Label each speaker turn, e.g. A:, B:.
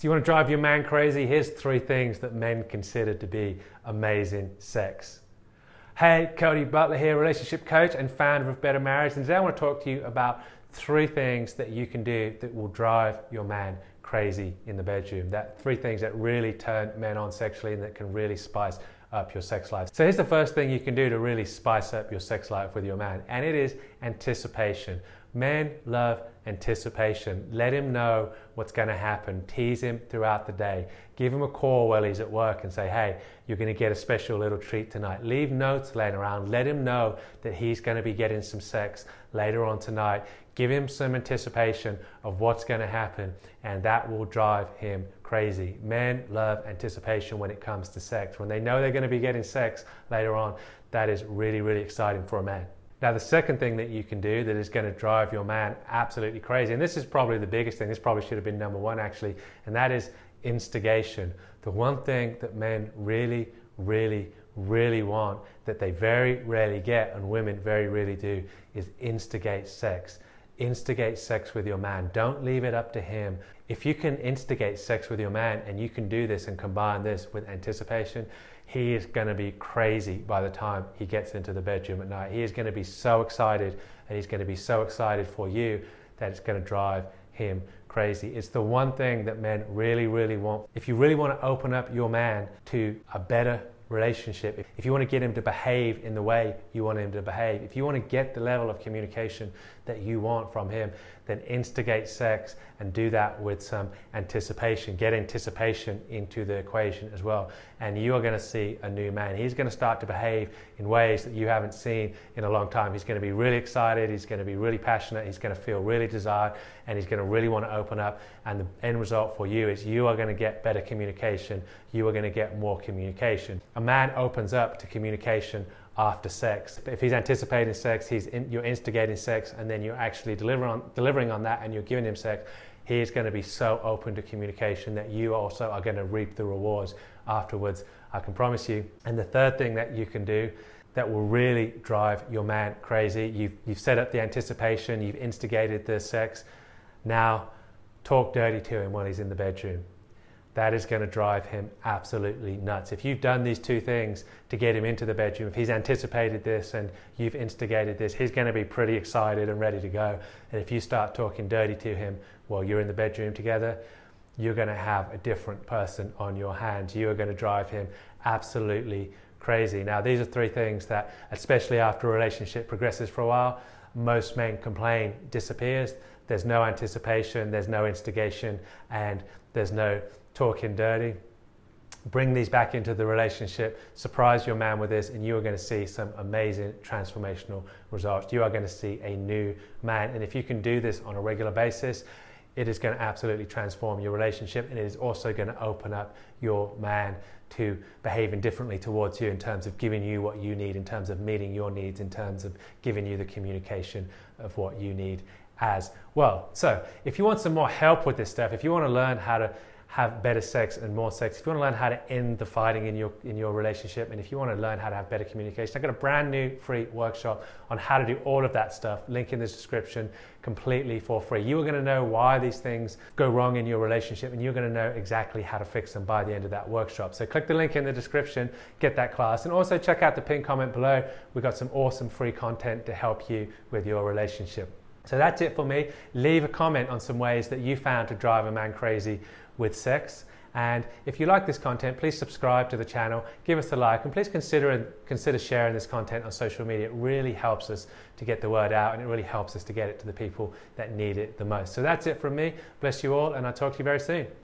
A: So you want to drive your man crazy? Here's three things that men consider to be amazing sex. Hey, Cody Butler here, relationship coach and founder of Better Marriage. And today I want to talk to you about three things that you can do that will drive your man crazy in the bedroom. That three things that really turn men on sexually and that can really spice up your sex life. So here's the first thing you can do to really spice up your sex life with your man, and it is anticipation. Men love anticipation. Let him know what's going to happen. Tease him throughout the day. Give him a call while he's at work and say, hey, you're going to get a special little treat tonight. Leave notes laying around. Let him know that he's going to be getting some sex later on tonight. Give him some anticipation of what's going to happen, and that will drive him crazy. Men love anticipation when it comes to sex. When they know they're going to be getting sex later on, that is really, really exciting for a man. Now, the second thing that you can do that is going to drive your man absolutely crazy, and this is probably the biggest thing, this probably should have been number one actually, and that is instigation. The one thing that men really, really, really want that they very rarely get, and women very rarely do, is instigate sex. Instigate sex with your man. Don't leave it up to him. If you can instigate sex with your man and you can do this and combine this with anticipation, he is going to be crazy by the time he gets into the bedroom at night. He is going to be so excited and he's going to be so excited for you that it's going to drive him crazy. It's the one thing that men really, really want. If you really want to open up your man to a better relationship, if you want to get him to behave in the way you want him to behave, if you want to get the level of communication that you want from him, then instigate sex and do that with some anticipation. Get anticipation into the equation as well. And you are going to see a new man. He's going to start to behave in ways that you haven't seen in a long time. He's going to be really excited, he's going to be really passionate, he's going to feel really desired, and he's going to really want to open up. And the end result for you is you are going to get better communication, you are going to get more communication. A man opens up to communication after sex. If he's anticipating sex, he's in, you're instigating sex, and then you're actually delivering on, delivering on that, and you're giving him sex. He is going to be so open to communication that you also are going to reap the rewards afterwards. I can promise you. And the third thing that you can do that will really drive your man crazy. You've, you've set up the anticipation, you've instigated the sex. Now, talk dirty to him while he's in the bedroom that is going to drive him absolutely nuts. If you've done these two things to get him into the bedroom, if he's anticipated this and you've instigated this, he's going to be pretty excited and ready to go. And if you start talking dirty to him while you're in the bedroom together, you're going to have a different person on your hands. You are going to drive him absolutely crazy. Now, these are three things that, especially after a relationship progresses for a while, most men complain disappears. There's no anticipation, there's no instigation, and there's no talking dirty. Bring these back into the relationship, surprise your man with this, and you are going to see some amazing transformational results. You are going to see a new man. And if you can do this on a regular basis, it is going to absolutely transform your relationship and it is also going to open up your man to behaving differently towards you in terms of giving you what you need, in terms of meeting your needs, in terms of giving you the communication of what you need as well. So, if you want some more help with this stuff, if you want to learn how to have better sex and more sex, if you want to learn how to end the fighting in your in your relationship, and if you want to learn how to have better communication, I've got a brand new free workshop on how to do all of that stuff. Link in the description, completely for free. You are going to know why these things go wrong in your relationship, and you're going to know exactly how to fix them by the end of that workshop. So click the link in the description, get that class, and also check out the pinned comment below. We've got some awesome free content to help you with your relationship. So that's it for me. Leave a comment on some ways that you found to drive a man crazy with sex. And if you like this content, please subscribe to the channel, give us a like, and please consider consider sharing this content on social media. It really helps us to get the word out, and it really helps us to get it to the people that need it the most. So that's it from me. Bless you all, and I'll talk to you very soon.